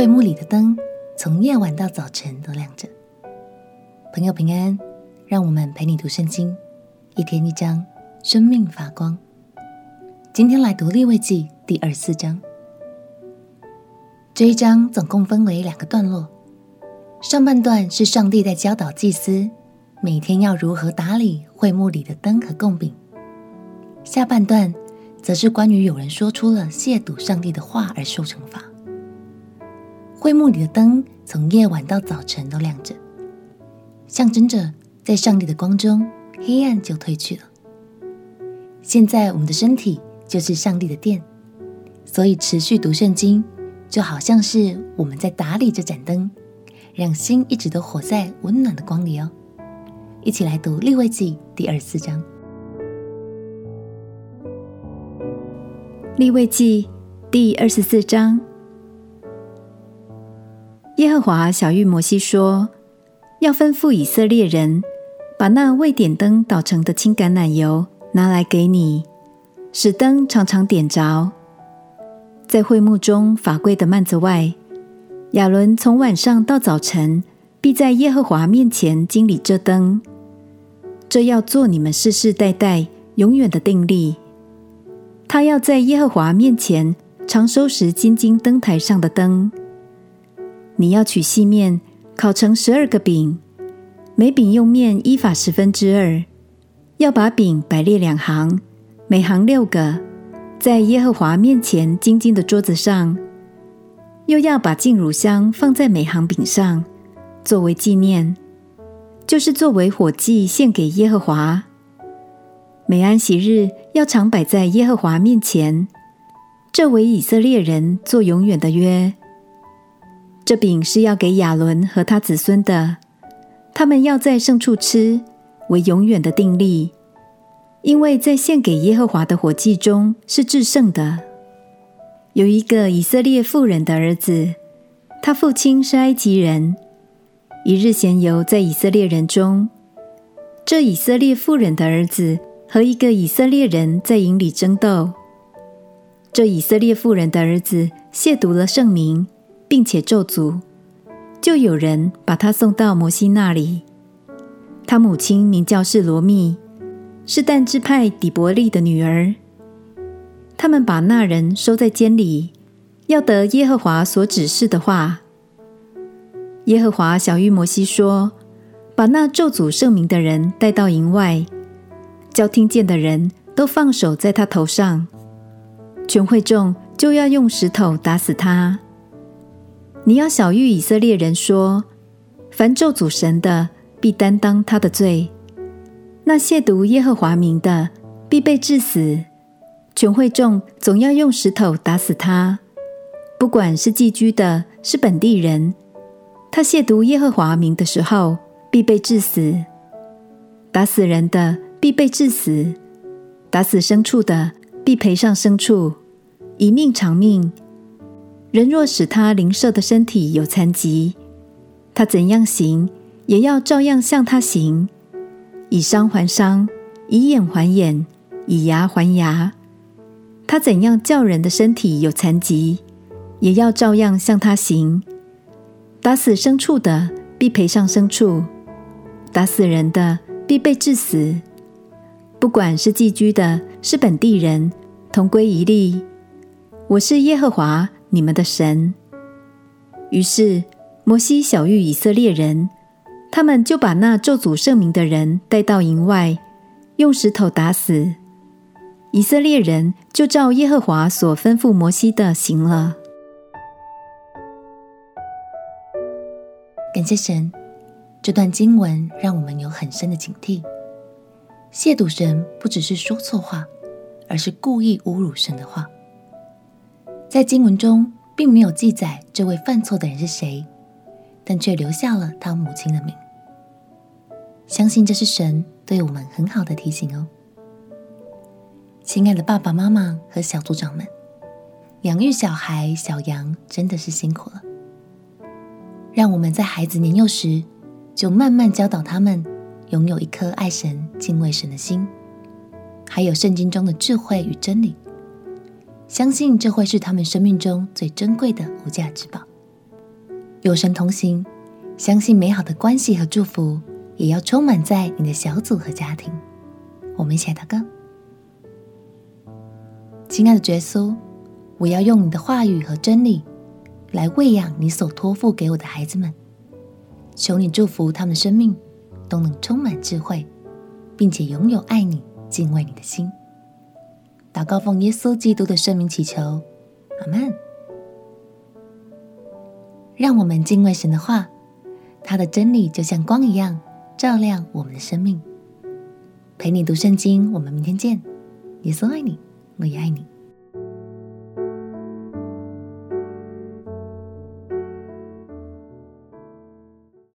会幕里的灯从夜晚到早晨都亮着。朋友平安，让我们陪你读圣经，一天一章，生命发光。今天来读利未记第二四章。这一章总共分为两个段落，上半段是上帝在教导祭司每天要如何打理会幕里的灯和供饼，下半段则是关于有人说出了亵渎上帝的话而受惩罚。会幕里的灯从夜晚到早晨都亮着，象征着在上帝的光中，黑暗就退去了。现在我们的身体就是上帝的殿，所以持续读圣经，就好像是我们在打理这盏灯，让心一直都活在温暖的光里哦。一起来读利未记第二十四章。利未记第二十四章。耶和华晓諭摩西说：“要吩咐以色列人，把那为点灯捣成的轻橄榄油拿来给你，使灯常常点着。在会幕中法柜的幔子外，亚伦从晚上到早晨，必在耶和华面前经理这灯。这要做你们世世代代永远的定例。他要在耶和华面前常收拾金金灯台上的灯。”你要取细面，烤成十二个饼，每饼用面依法十分之二。要把饼摆列两行，每行六个，在耶和华面前金金的桌子上。又要把净乳香放在每行饼上，作为纪念，就是作为火祭献给耶和华。每安息日要常摆在耶和华面前，这为以色列人做永远的约。这饼是要给亚伦和他子孙的，他们要在圣处吃，为永远的定例，因为在献给耶和华的火祭中是至圣的。有一个以色列妇人的儿子，他父亲是埃及人，一日闲游在以色列人中，这以色列妇人的儿子和一个以色列人在营里争斗，这以色列妇人的儿子亵渎了圣名。并且咒诅，就有人把他送到摩西那里。他母亲名叫示罗密，是但支派底伯利的女儿。他们把那人收在监里，要得耶和华所指示的话。耶和华晓諭摩西说：“把那咒诅圣名的人带到营外，叫听见的人都放手在他头上。全会众就要用石头打死他。”你要晓諭以色列人说：凡咒诅神的，必担当他的罪；那亵渎耶和华名的，必被治死。全会众总要用石头打死他，不管是寄居的，是本地人。他亵渎耶和华名的时候，必被治死。打死人的，必被治死；打死牲畜的，必赔上牲畜，以命偿命。人若使他邻舍的身体有残疾，他怎样行，也要照样向他行，以伤还伤，以眼还眼，以牙还牙。他怎样叫人的身体有残疾，也要照样向他行。打死牲畜的，必赔上牲畜；打死人的，必被致死。不管是寄居的，是本地人，同归一例。我是耶和华。你们的神。于是摩西晓諭以色列人，他们就把那咒诅圣名的人带到营外，用石头打死。以色列人就照耶和华所吩咐摩西的行了。感谢神，这段经文让我们有很深的警惕：亵渎神不只是说错话，而是故意侮辱神的话。在经文中，并没有记载这位犯错的人是谁，但却留下了他母亲的名。相信这是神对我们很好的提醒哦。亲爱的爸爸妈妈和小组长们，养育小孩小羊真的是辛苦了。让我们在孩子年幼时，就慢慢教导他们拥有一颗爱神、敬畏神的心，还有圣经中的智慧与真理。相信这会是他们生命中最珍贵的无价之宝。有神同行，相信美好的关系和祝福也要充满在你的小组和家庭。我们一起来祷告。亲爱的耶稣，我要用你的话语和真理来喂养你所托付给我的孩子们。求你祝福他们生命都能充满智慧，并且拥有爱你、敬畏你的心。祷告奉耶稣基督的圣名祈求，阿门。让我们敬畏神的话，他的真理就像光一样照亮我们的生命。陪你读圣经，我们明天见。耶稣爱你。我也爱你。